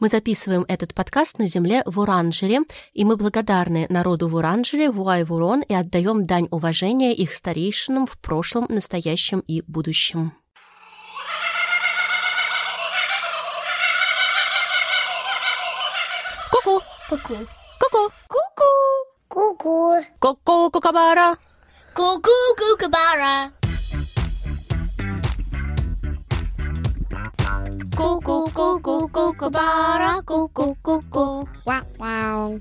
Мы записываем этот подкаст на земле в Уранжере, и мы благодарны народу в Уранжере, Вуай-Вурон, и отдаем дань уважения их старейшинам в прошлом, настоящем и будущем. Ку-ку! Ку-ку. Ку-ку! Ку-ку. Ку-ку. Ку-ку, кукабара! Ку-ку, кукабара. Ку-ку-ку-ку. Вау-вау.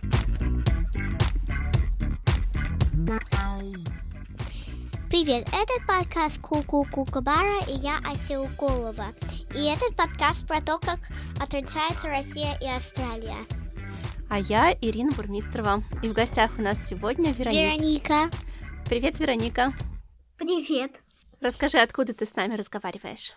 Привет, этот подкаст Ку-Ку Кукабара и я Ася Уколова. И этот подкаст про то, как отличается Россия и Австралия. А я Ирина Бурмистрова. И в гостях у нас сегодня Вероника. Вероника. Привет, Вероника. Привет. Расскажи, откуда ты с нами разговариваешь?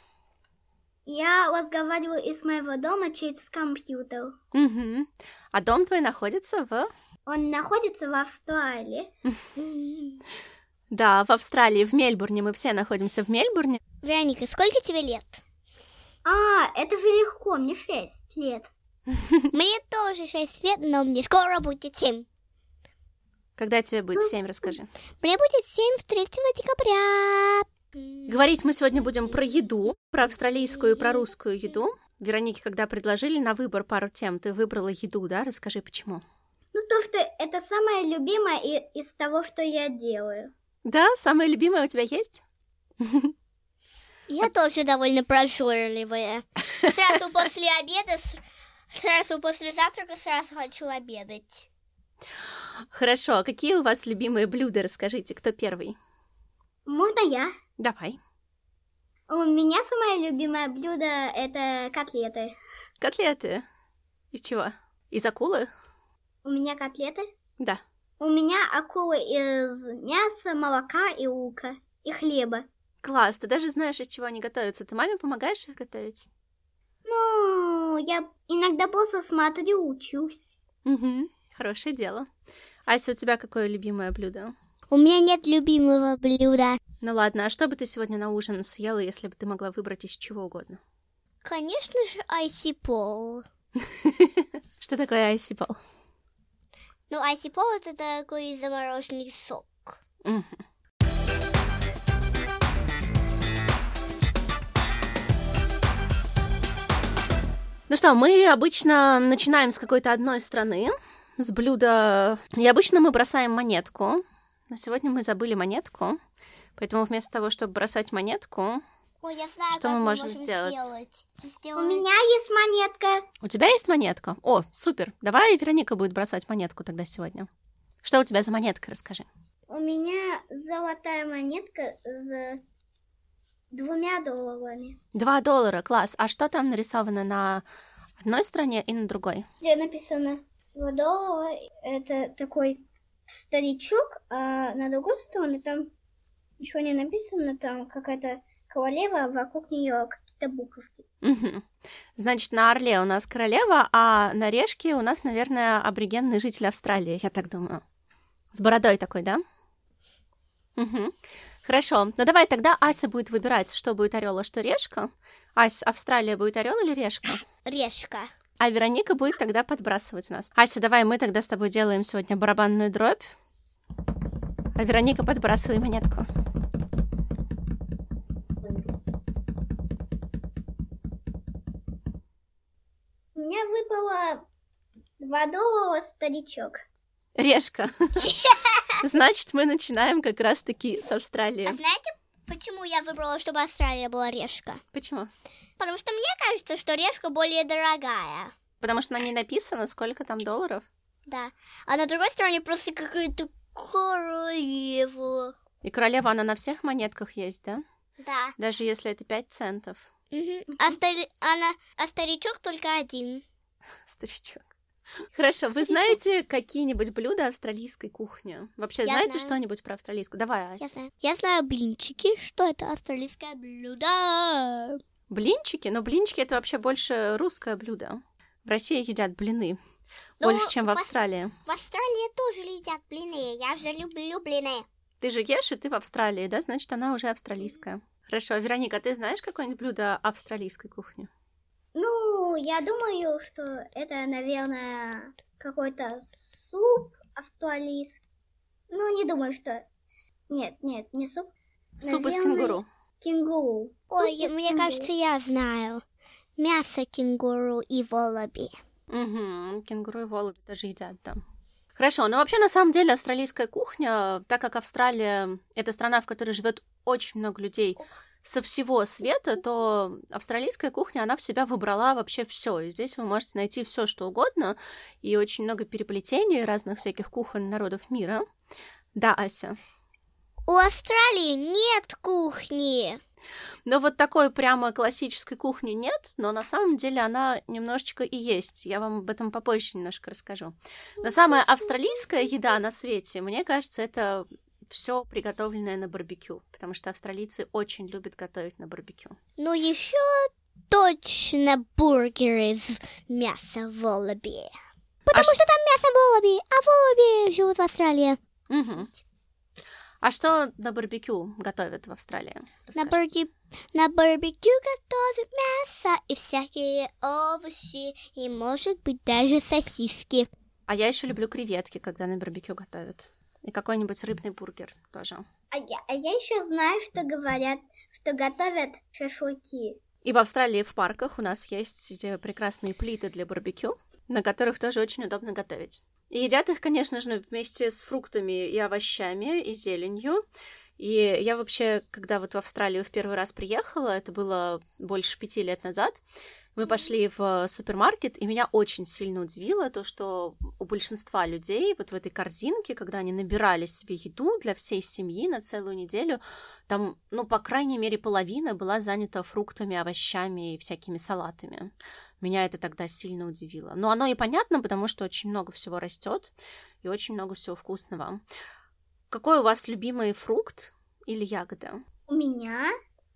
Я разговариваю из моего дома через компьютер. Угу. А дом твой находится в... Он находится в Австралии. Да, в Австралии, в Мельбурне. Мы все находимся в Мельбурне. Вероника, сколько тебе лет? А, это же легко, мне 6 лет. Мне тоже 6 лет, но мне скоро будет 7. Когда тебе будет 7, расскажи. Мне будет 7 в 3 декабря. Говорить мы сегодня будем про еду, про австралийскую и про русскую еду. Веронике, когда предложили на выбор пару тем, ты выбрала еду, да? Расскажи, почему. Ну, то, что это самое любимое и- из того, что я делаю. Да, самое любимое у тебя есть? Я тоже довольно прожорливая. Сразу после обеда, сразу после завтрака сразу хочу обедать. Хорошо, а какие у вас любимые блюда? Расскажите, кто первый? Можно я? Давай. У меня самое любимое блюдо это котлеты. Котлеты. Из чего? Из акулы? У меня котлеты. Да. У меня акулы из мяса, молока и лука. И хлеба. Класс, ты даже знаешь, из чего они готовятся. Ты маме помогаешь их готовить? Ну, я иногда просто смотрю, учусь. Угу, хорошее дело. Ася, у тебя какое любимое блюдо? У меня нет любимого блюда. Ну ладно, а что бы ты сегодня на ужин съела, если бы ты могла выбрать из чего угодно? Конечно же, айсипол. Что такое айсипол? Ну, айсипол это такой замороженный сок. Ну что, мы обычно начинаем с какой-то одной страны, с блюда... И обычно мы бросаем монетку. Но сегодня мы забыли монетку, поэтому вместо того, чтобы бросать монетку, Ой, я знаю, Что как мы можем можем сделать? сделать. У Сделать- меня есть монетка. У тебя есть монетка? О, супер. Давай Вероника будет бросать монетку тогда сегодня. Что у тебя за монетка, расскажи. У меня золотая монетка с двумя долларами. Два доллара, класс. А что там нарисовано на одной стороне и на другой? Где написано два доллара, это такой старичок, а на другой стороне там ничего не написано, там какая-то королева, а вокруг нее какие-то буковки. Мгм. Значит, на орле у нас королева, а на решке у нас, наверное, аборигенный житель Австралии, я так думаю. С бородой такой, да? Мгм. Хорошо. Ну давай тогда Ася будет выбирать, что будет орел, а что решка. Ась, Австралия будет орел или решка? Решка. А Вероника будет тогда подбрасывать у нас. Ася, давай мы тогда с тобой делаем сегодня барабанную дробь. А Вероника подбрасывай монетку. У меня выпало два доллара старичок. Решка. Значит, мы начинаем как раз-таки с А Австралии. знаете, почему я выбрала, чтобы Австралия была решка? Почему? Потому что мне кажется, что решка более дорогая. Потому что на ней написано, сколько там долларов. Да. А на другой стороне просто какая-то королева. И королева, она на всех монетках есть, да? Да. Даже если это 5 центов. Мгм. А, стари- она- а старичок только один. Старичок. Хорошо, вы знаете какие-нибудь блюда австралийской кухни? Вообще, Я знаете знаю. что-нибудь про австралийскую? Давай, Я Ася. знаю. Я знаю блинчики, что это австралийское блюдо. Блинчики? Но блинчики это вообще больше русское блюдо. В России едят блины. Ну, больше, чем в в Ав- Австралии. В Австралии тоже едят блины. Я же люблю блины. Ты же ешь, и ты в Австралии, да? Значит, она уже австралийская. Хорошо, Вероника, ты знаешь какое-нибудь блюдо австралийской кухни? Ну, я думаю, что это, наверное, какой-то суп австралийский. Ну, не думаю, что... Нет, нет, не суп. Суп из Наверное, кенгуру. Кенгуру. Ой, Суп из мне кенгуру. кажется, я знаю. Мясо кенгуру и волоби. Угу, кенгуру и голуби тоже едят, да. Хорошо, но вообще на самом деле австралийская кухня, так как Австралия это страна, в которой живет очень много людей со всего света, то австралийская кухня, она в себя выбрала вообще все. И здесь вы можете найти все, что угодно, и очень много переплетений разных всяких кухонь народов мира. Да, Ася. У Австралии нет кухни. Но вот такой прямо классической кухни нет, но на самом деле она немножечко и есть. Я вам об этом попозже немножко расскажу. Но самая австралийская еда на свете, мне кажется, это все приготовленное на барбекю, потому что австралийцы очень любят готовить на барбекю. Ну, еще точно бургеры из мяса волоби. Потому ш- что там мясо волоби, а волоби живут в Австралии. Мгм. А что на барбекю готовят в Австралии? На, барби- на барбекю готовят мясо и всякие овощи, и, может быть, даже сосиски. А я еще люблю креветки, когда на барбекю готовят. И какой-нибудь рыбный бургер тоже. А я, а я еще знаю, что говорят, что готовят шашлыки. И в Австралии в парках у нас есть эти прекрасные плиты для барбекю, на которых тоже очень удобно готовить. И едят их, конечно же, вместе с фруктами и овощами, и зеленью. И я вообще, когда вот в Австралию в первый раз приехала, это было больше пяти лет назад, мы пошли в супермаркет, и меня очень сильно удивило то, что у большинства людей вот в этой корзинке, когда они набирали себе еду для всей семьи на целую неделю, там, ну, по крайней мере, половина была занята фруктами, овощами и всякими салатами. Меня это тогда сильно удивило. Но оно и понятно, потому что очень много всего растет и очень много всего вкусного. Какой у вас любимый фрукт или ягода? У меня,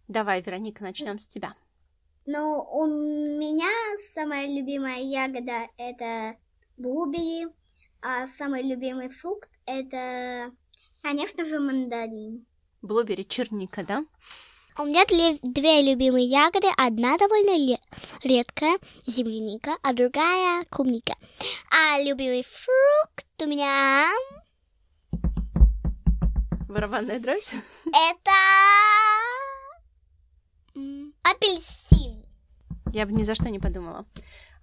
Давай, Вероника, начнем с тебя. Но у меня самая любимая ягода это блубери, а самый любимый фрукт это, конечно же, мандарин. Блубери, черника, да? У меня две, любимые ягоды. Одна довольно редкая, земляника, а другая клубника. А любимый фрукт у меня Барабанная дробь? это апельсин. Я бы ни за что не подумала.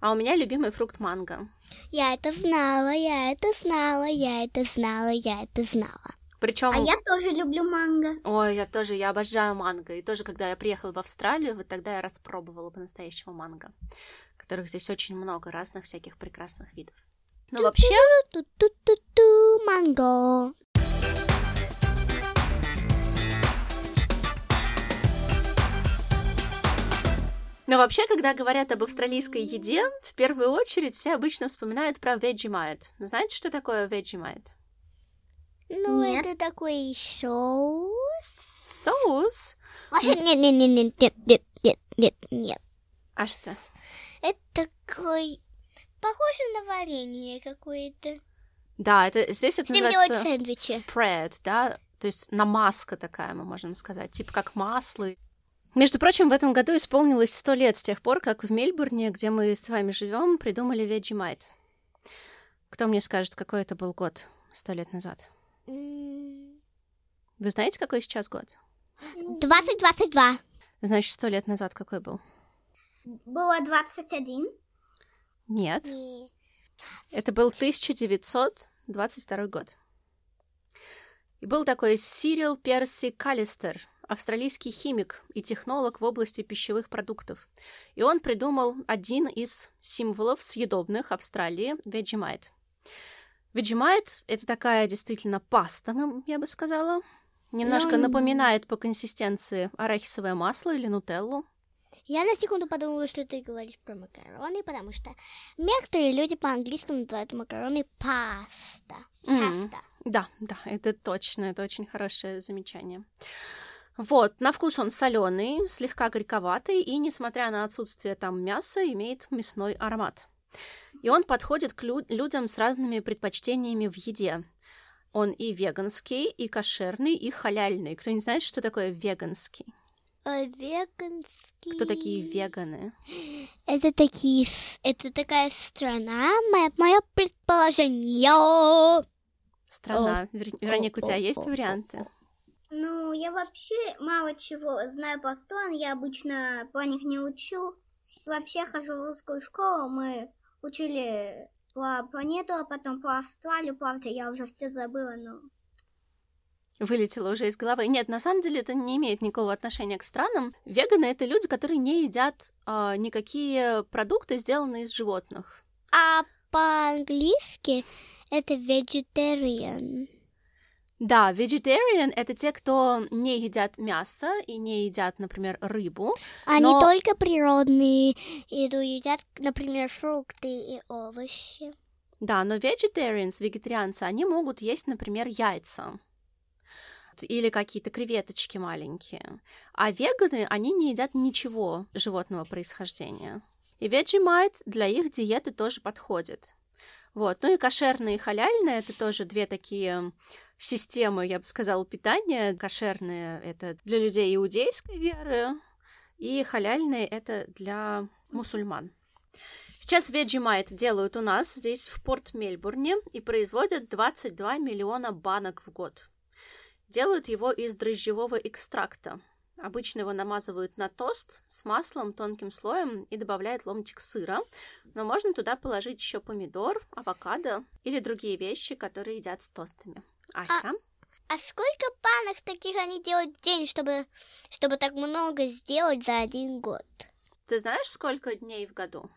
А у меня любимый фрукт манго. Я это знала, я это знала, я это знала, я это знала. Причем А я тоже люблю манго. Ой, я тоже, я обожаю манго. И тоже, когда я приехала в Австралию, вот тогда я распробовала по-настоящему манго, которых здесь очень много разных всяких прекрасных видов. Ну, вообще, манго. Но вообще, когда говорят об австралийской еде, в первую очередь все обычно вспоминают про Vegemite. Знаете, что такое Vegemite? Ну, Нет. это такой соус. Соус. Вообще, нет, нет, нет, нет, нет, нет, нет, нет, нет. А что? Это такой... Похоже на варенье какое-то. Да, это здесь это С называется сэндвичи. spread, да, то есть намазка такая, мы можем сказать, типа как масло. Между прочим, в этом году исполнилось сто лет с тех пор, как в Мельбурне, где мы с вами живем, придумали Vegemite. Кто мне скажет, какой это был год сто лет назад? Вы знаете, какой сейчас год? 2022. Значит, сто лет назад какой был? Было 21. Нет, Не. это был 1922 год. И был такой Сирил Перси Каллистер, австралийский химик и технолог в области пищевых продуктов. И он придумал один из символов съедобных Австралии – Vegemite. Vegemite – это такая действительно паста, я бы сказала. Немножко Ну, напоминает по консистенции арахисовое масло или нутеллу. Я на секунду подумала, что ты говоришь про макароны, потому что некоторые люди по-английски называют макароны паста. М. Паста. Да, да, это точно, это очень хорошее замечание. Вот, на вкус он соленый, слегка горьковатый, и, несмотря на отсутствие там мяса, имеет мясной аромат. И он подходит к лю- людям с разными предпочтениями в еде. Он и веганский, и кошерный, и халяльный. Кто не знает, что такое веганский? э, веганские. Кто такие веганы? Это такие, это такая страна, мое, мое предположение. Страна. Вер- Вероника, у тебя есть о, о, варианты? Ну, я вообще мало чего знаю по странам, я обычно по них не учу. Вообще хожу в русскую школу, мы учили про планету, а потом про Австралию, правда, я уже все забыла, но... Вылетело уже из головы. Нет, на самом деле это не имеет никакого отношения к странам. Веганы это люди, которые не едят а, никакие продукты, сделанные из животных. А по-английски это vegetarian. Да, vegetarian это те, кто не едят мясо и не едят, например, рыбу. Они Но- только природные еду едят, например, фрукты и овощи. Да, но vegetarians, вегетарианцы, они могут есть, например, яйца или какие-то креветочки маленькие. А веганы, они не едят ничего животного происхождения. И Vegemite для их диеты тоже подходит. Вот. Ну и кошерные и халяльные это тоже две такие системы, я бы сказала, питания. Кошерные это для людей иудейской веры, и халяльные это для мусульман. Сейчас Vegemite делают у нас здесь в Порт Мельбурне и производят 22 миллиона банок в год. Делают его из дрожжевого экстракта. Обычно его намазывают на тост с маслом тонким слоем и добавляют ломтик сыра, но можно туда положить еще помидор, авокадо или другие вещи, которые едят с тостами. Ася? А сколько банок таких они делают в день, чтобы, чтобы так много сделать за один год? Ты знаешь, сколько дней в году?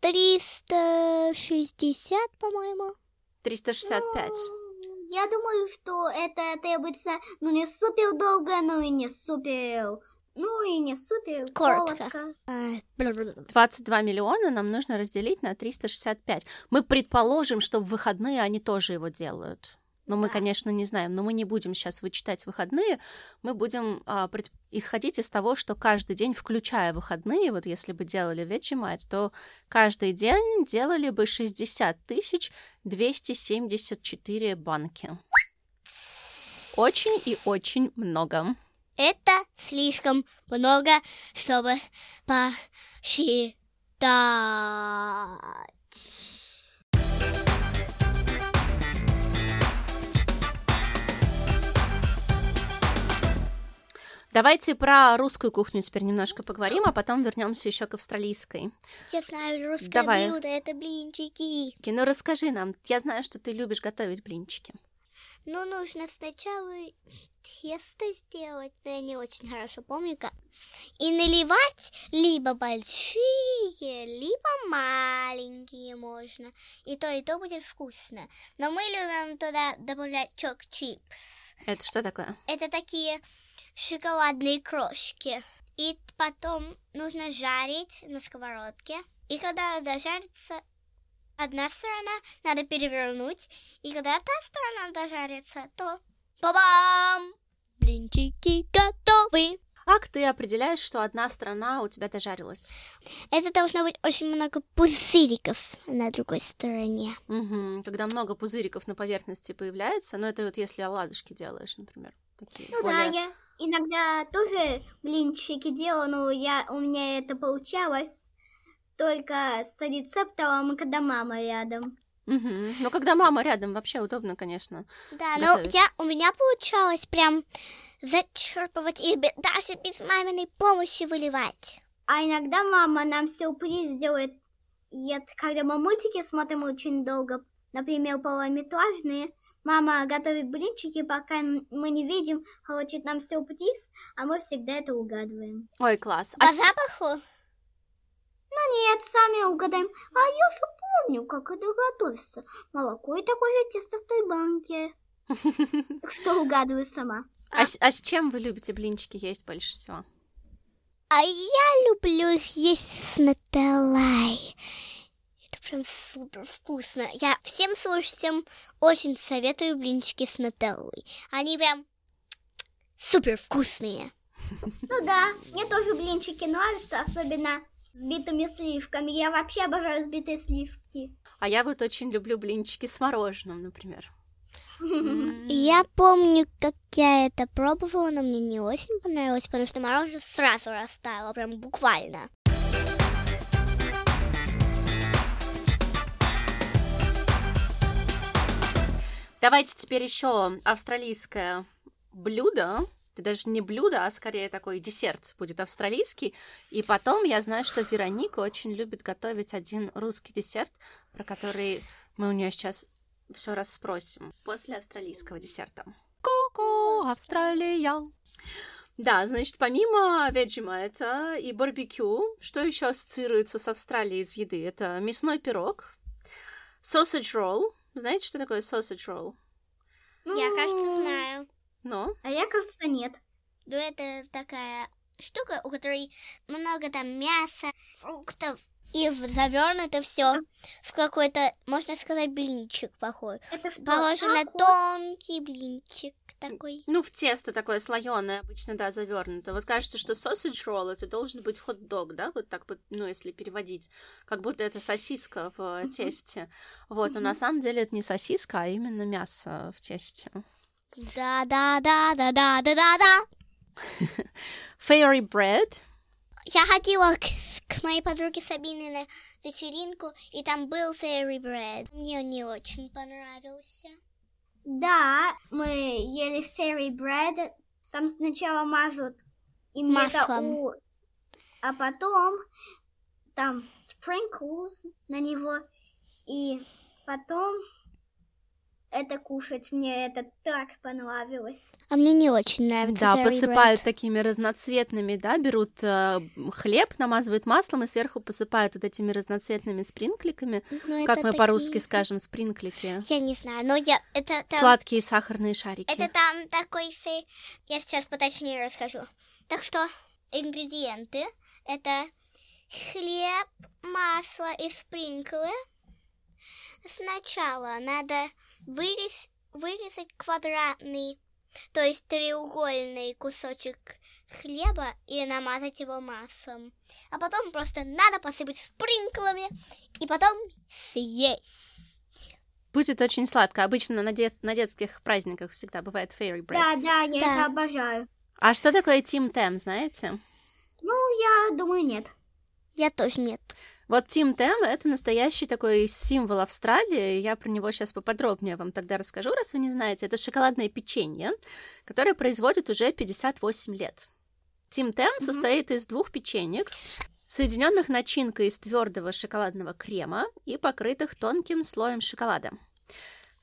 360, по-моему. 365. Ну, Я думаю, что это требуется, ну, не супер долго, ну и не супер... Ну и не супер Коротко. коротко. А, бла-бла-бла. 22 миллиона нам нужно разделить на 365. Мы предположим, что в выходные они тоже его делают. Но мы, конечно, не знаем. Но мы не будем сейчас вычитать выходные. Мы будем а, пред- исходить из того, что каждый день, включая выходные, вот если бы делали Vegemite, то каждый день делали бы 60 тысяч 274 банки. Очень и очень много. Это слишком много, чтобы посчитать. Давайте про русскую кухню теперь немножко поговорим, а потом вернемся еще к австралийской. Я знаю русское Давай. блюдо, это блинчики. Ки, Ну расскажи нам, я знаю, что ты любишь готовить блинчики. Ну, нужно сначала тесто сделать, но я не очень хорошо помню как. И наливать либо большие, либо маленькие можно. И то, и то будет вкусно. Но мы любим туда добавлять чок-чипс. Это что такое? Это такие шоколадные крошки. И потом нужно жарить на сковородке. И когда дожарится одна сторона, надо перевернуть. И когда та сторона дожарится, то ба-бам! Блинчики готовы. Как ты определяешь, что одна страна у тебя дожарилась? Это должно быть очень много пузыриков на другой стороне. Мгм, Когда много пузыриков на поверхности появляется, ну это вот если оладушки делаешь, например. Такие Ну более- да, я иногда тоже блинчики делаю, но я, у меня это получалось только с рецептом, и когда мама рядом. Мгм. Ну когда мама рядом, вообще удобно, конечно. Да, но я, у меня получалось прям зачерпывать и даже без маминой помощи выливать. А иногда мама нам сюрприз делает. Это когда мы мультики смотрим очень долго, например, полнометражные, мама готовит блинчики, пока мы не видим, хочет нам сюрприз, а мы всегда это угадываем. Ой, класс. По А запаху? Нет, сами угадаем. А я же помню, как это готовится. Молоко и такое же тесто в той банке. Что угадываю сама. а с- а с чем вы любите блинчики есть больше всего? А я люблю их есть с нутеллой. Прям супер вкусно. Я всем слушателям очень советую блинчики с нутеллой. Они прям супер вкусные. Ну да, мне тоже блинчики нравятся, особенно с битыми сливками. Я вообще обожаю сбитые сливки. А я вот очень люблю блинчики с мороженым, например. Я помню, как я это пробовала, но мне не очень понравилось, потому что мороженое сразу растаяло, прям буквально. Давайте теперь еще австралийское блюдо. Это даже не блюдо, а скорее такой десерт будет австралийский. И потом я знаю, что Вероника очень любит готовить один русский десерт, про который мы у нее сейчас все раз спросим после австралийского десерта. Ку-ку, Австралия! Да, значит, помимо Vegemite и барбекю, что еще ассоциируется с Австралией из еды? Это мясной пирог, sausage roll. Знаете, что такое sausage roll? Я, кажется, знаю. Ну? А я, кажется, нет. Ну, это такая штука, у которой много там мяса, фруктов, и завернуто все в какой-то, можно сказать, блинчик похож. Это что? Похоже на тонкий блинчик такой. Ну, в тесто такое слоеное обычно, да, завернуто. Вот кажется, что sausage roll это должен быть хот-дог, да, вот так вот, ну, если переводить, как будто это сосиска в Мгм. тесте. Вот, но Мгм. на самом деле это не сосиска, а именно мясо в тесте. Да, Fairy bread. Я ходила к, к моей подруге Сабине на вечеринку, и там был fairy bread. Мне он не очень понравился. Да, мы ели fairy bread. Там сначала мажут это Маслом. у- а потом там sprinkles на него, и потом это кушать. Мне это так понравилось. А мне не очень нравится Да, посыпают bread. такими разноцветными, да, берут э, хлеб, намазывают маслом и сверху посыпают вот этими разноцветными спринкликами, Но как это мы по-русски такие- скажем, спринклики. Я не знаю, но я... Это там... Сладкие сахарные шарики. Это там такой фей... Я сейчас поточнее расскажу. Так что ингредиенты это хлеб, масло и спринклы. Сначала надо вырез... вырезать квадратный, то есть треугольный кусочек хлеба и намазать его маслом. А потом просто надо посыпать спринклами и потом съесть. Будет очень сладко. Обычно на, де- на детских праздниках всегда бывает fairy bread. Да, да, я Да. это обожаю. А что такое Тим Тем, знаете? Ну, я думаю, нет. Я тоже нет. Вот Тим Тем — это настоящий такой символ Австралии. Я про него сейчас поподробнее вам тогда расскажу, раз вы не знаете. Это шоколадное печенье, которое производит уже 58 лет. Тим Тем Мгм. состоит из двух печенек, соединенных начинкой из твердого шоколадного крема и покрытых тонким слоем шоколада.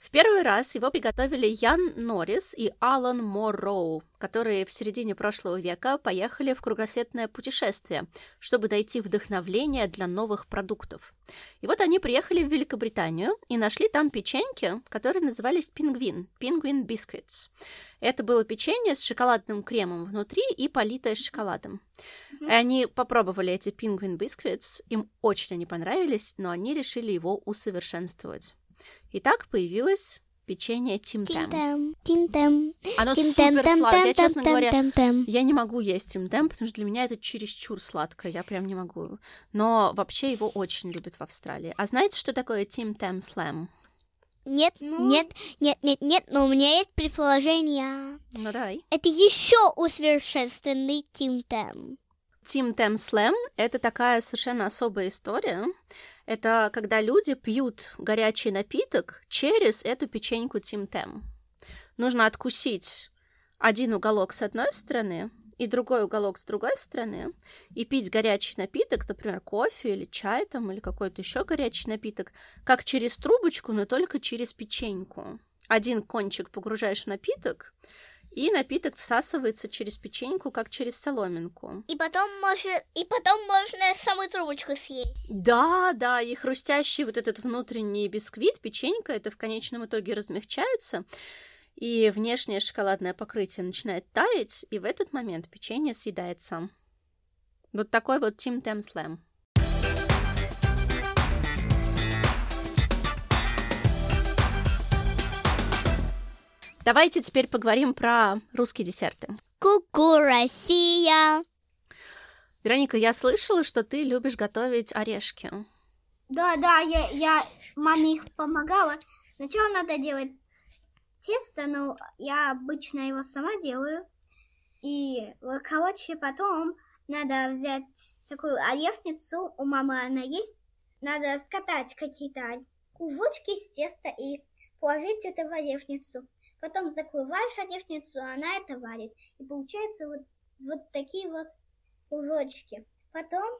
В первый раз его приготовили Ян Норрис и Алан Морроу, которые в середине прошлого века поехали в кругосветное путешествие, чтобы найти вдохновление для новых продуктов. И вот они приехали в Великобританию и нашли там печеньки, которые назывались пингвин, пингвин бисквитс. Это было печенье с шоколадным кремом внутри и политое шоколадом. И они попробовали эти пингвин бисквитс, им очень они понравились, но они решили его усовершенствовать. И так появилось печенье Тим Тем. Тим-тем, тим-тем, Оно тим-тем, супер сладкое, я, честно говоря, я не могу есть Тим Тем, потому что для меня это чересчур сладко, я прям не могу. Но вообще его очень любят в Австралии. А знаете, что такое Тим Тем Слэм? Нет, Ну. нет, нет, нет, нет, но у меня есть предположение. Ну давай. Это еще усовершенствованный Тим-Тем. Тим Тем Слэм — это такая совершенно особая история. Это когда люди пьют горячий напиток через эту печеньку Тим Тем. Нужно откусить один уголок с одной стороны и другой уголок с другой стороны и пить горячий напиток, например, кофе или чай там, или какой-то еще горячий напиток, как через трубочку, но только через печеньку. Один кончик погружаешь в напиток, и напиток всасывается через печеньку, как через соломинку. И потом можно, и потом можно саму трубочку съесть. Да, да, и хрустящий вот этот внутренний бисквит, печенька, это в конечном итоге размягчается, и внешнее шоколадное покрытие начинает таять, и в этот момент печенье съедается. Вот такой вот Тим Тем Слэм. Давайте теперь поговорим про русские десерты. Ку-ку, Россия. Вероника, я слышала, что ты любишь готовить орешки. Да, да, я, я маме их помогала. Сначала надо делать тесто, но я обычно его сама делаю. И, короче, потом надо взять такую орешницу, у мамы она есть. Надо скатать какие-то кружочки с теста и положить это в орешницу. Потом закрываешь орешницу, она это варит. И получается вот, вот такие вот кружочки. Потом...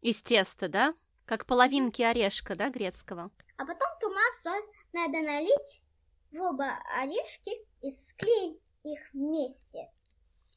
Из теста, да? Как половинки орешка, да, грецкого? А потом ту массу надо налить в оба орешки и склеить их вместе.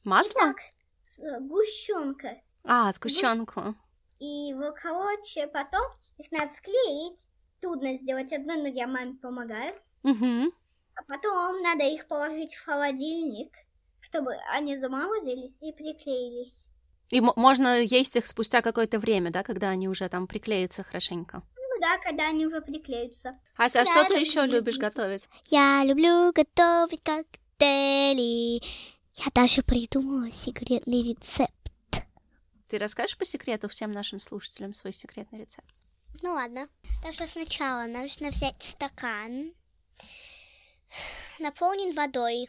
Масло? И так, сгущенка. А, сгущенку. И, вот, короче, потом их надо склеить. Трудно сделать одно, но я маме помогаю. Угу. А потом надо их положить в холодильник, чтобы они заморозились и приклеились. И можно есть их спустя какое-то время, да, когда они уже там приклеятся хорошенько. Ну да, когда они уже приклеются. Ася, а Да, что ты еще любишь готовить? Я люблю готовить коктейли. Я даже придумала секретный рецепт. Ты расскажешь по секрету всем нашим слушателям свой секретный рецепт? Ну ладно. Так что сначала нужно взять стакан, наполнен водой,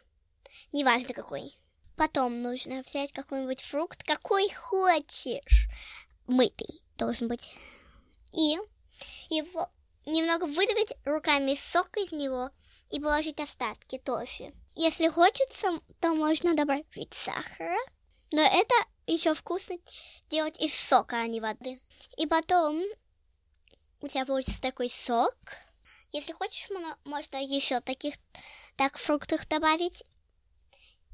неважно какой. Потом нужно взять какой-нибудь фрукт, какой хочешь. Мытый должен быть. И его немного выдавить руками сок из него и положить остатки тоже. Если хочется, то можно добавить сахара. Но это еще вкусно делать из сока, а не воды. И потом у тебя получится такой сок. Если хочешь, можно еще таких так фруктов добавить.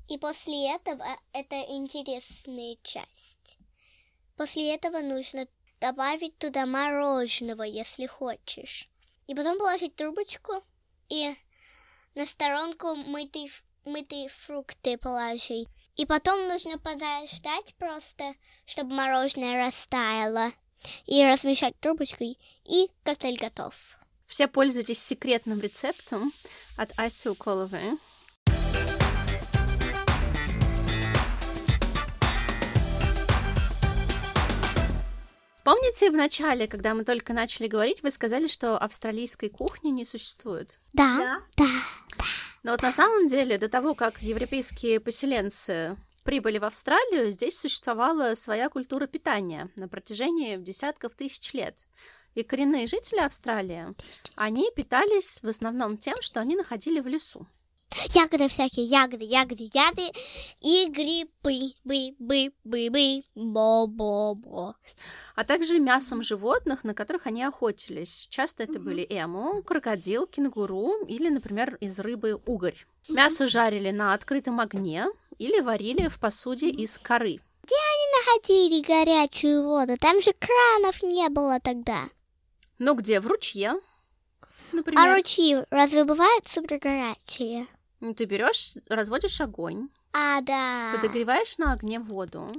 И после этого это интересная часть. После этого нужно добавить туда мороженого, если хочешь. И потом положить трубочку и на сторонку мытый, мытые фрукты положить. И потом нужно подождать просто, чтобы мороженое растаяло. И размешать трубочкой, и коктейль готов. Все пользуйтесь секретным рецептом от Аси Уколовой. Помните в начале, когда мы только начали говорить, вы сказали, что австралийской кухни не существует? Да, Да. да. Но вот на самом деле, до того, как европейские поселенцы прибыли в Австралию, здесь существовала своя культура питания на протяжении десятков тысяч лет. И коренные жители Австралии, они питались в основном тем, что они находили в лесу. Ягоды всякие, ягоды, ягоды, ягоды и грибы, бы, бы, бы, бы, бо, бо, бо. а также мясом животных, на которых они охотились. Часто это были эму, крокодил, кенгуру или, например, из рыбы угорь. Мясо жарили на открытом огне или варили в посуде из коры. Находили горячую воду, там же кранов не было тогда. Ну где? В ручье, например. А ручьи разве бывают супер горячие? Ну, ты берешь, разводишь огонь, А, да. подогреваешь на огне воду.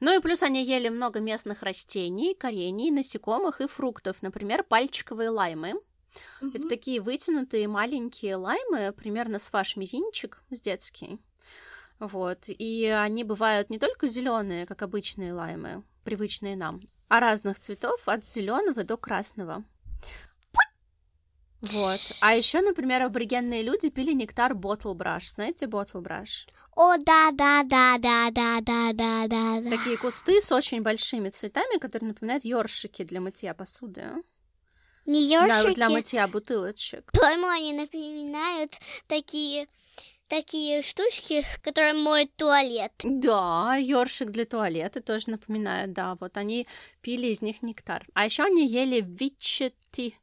Ну и плюс они ели много местных растений, корений, насекомых и фруктов, например, пальчиковые лаймы. Это Мгм. такие вытянутые маленькие лаймы, примерно с ваш мизинчик, с детский. Вот. И они бывают не только зеленые, как обычные лаймы, привычные нам, а разных цветов, от зеленого до красного. Вот. А еще, например, аборигенные люди пили нектар Bottle Brush. Знаете Bottle Brush? О, да, да, да, да, да, да, да, да. Такие кусты с очень большими цветами, которые напоминают ёршики для мытья посуды. Не Для, ёршики. для мытья бутылочек. По-моему, они напоминают такие, такие штучки, которые моют туалет. Да, ёршик для туалета тоже напоминает, да, вот они пили из них нектар. А еще они ели вичети,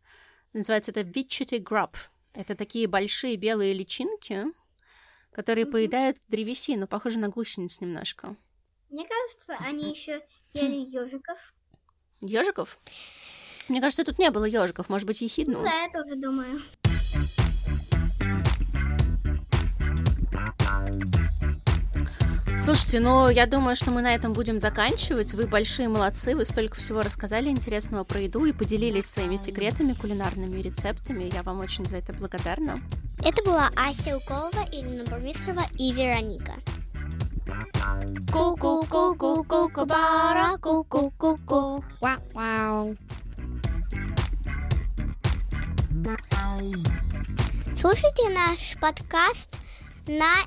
называется это вичети граб. Это такие большие белые личинки, которые Мгм. поедают древесину, похоже на гусениц немножко. Мне кажется, они еще ели ежиков. Ежиков? Мне кажется, тут не было ежиков, может быть, Ну ехидну. да, я тоже думаю. Слушайте, ну я думаю, что мы на этом будем заканчивать. Вы большие молодцы, вы столько всего рассказали интересного про еду и поделились своими секретами, кулинарными рецептами. Я вам очень за это благодарна. Это была Ася Уколова, Ирина Бурмистрова и Вероника. Ку-ку-ку-ку-ку-ку-бара, ку-ку-ку-ку. Вау-вау. Слушайте наш подкаст на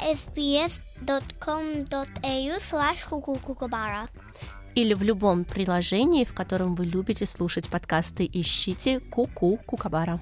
sbs.com.au slash или в любом приложении, в котором вы любите слушать подкасты, ищите Куку -ку Кукабара.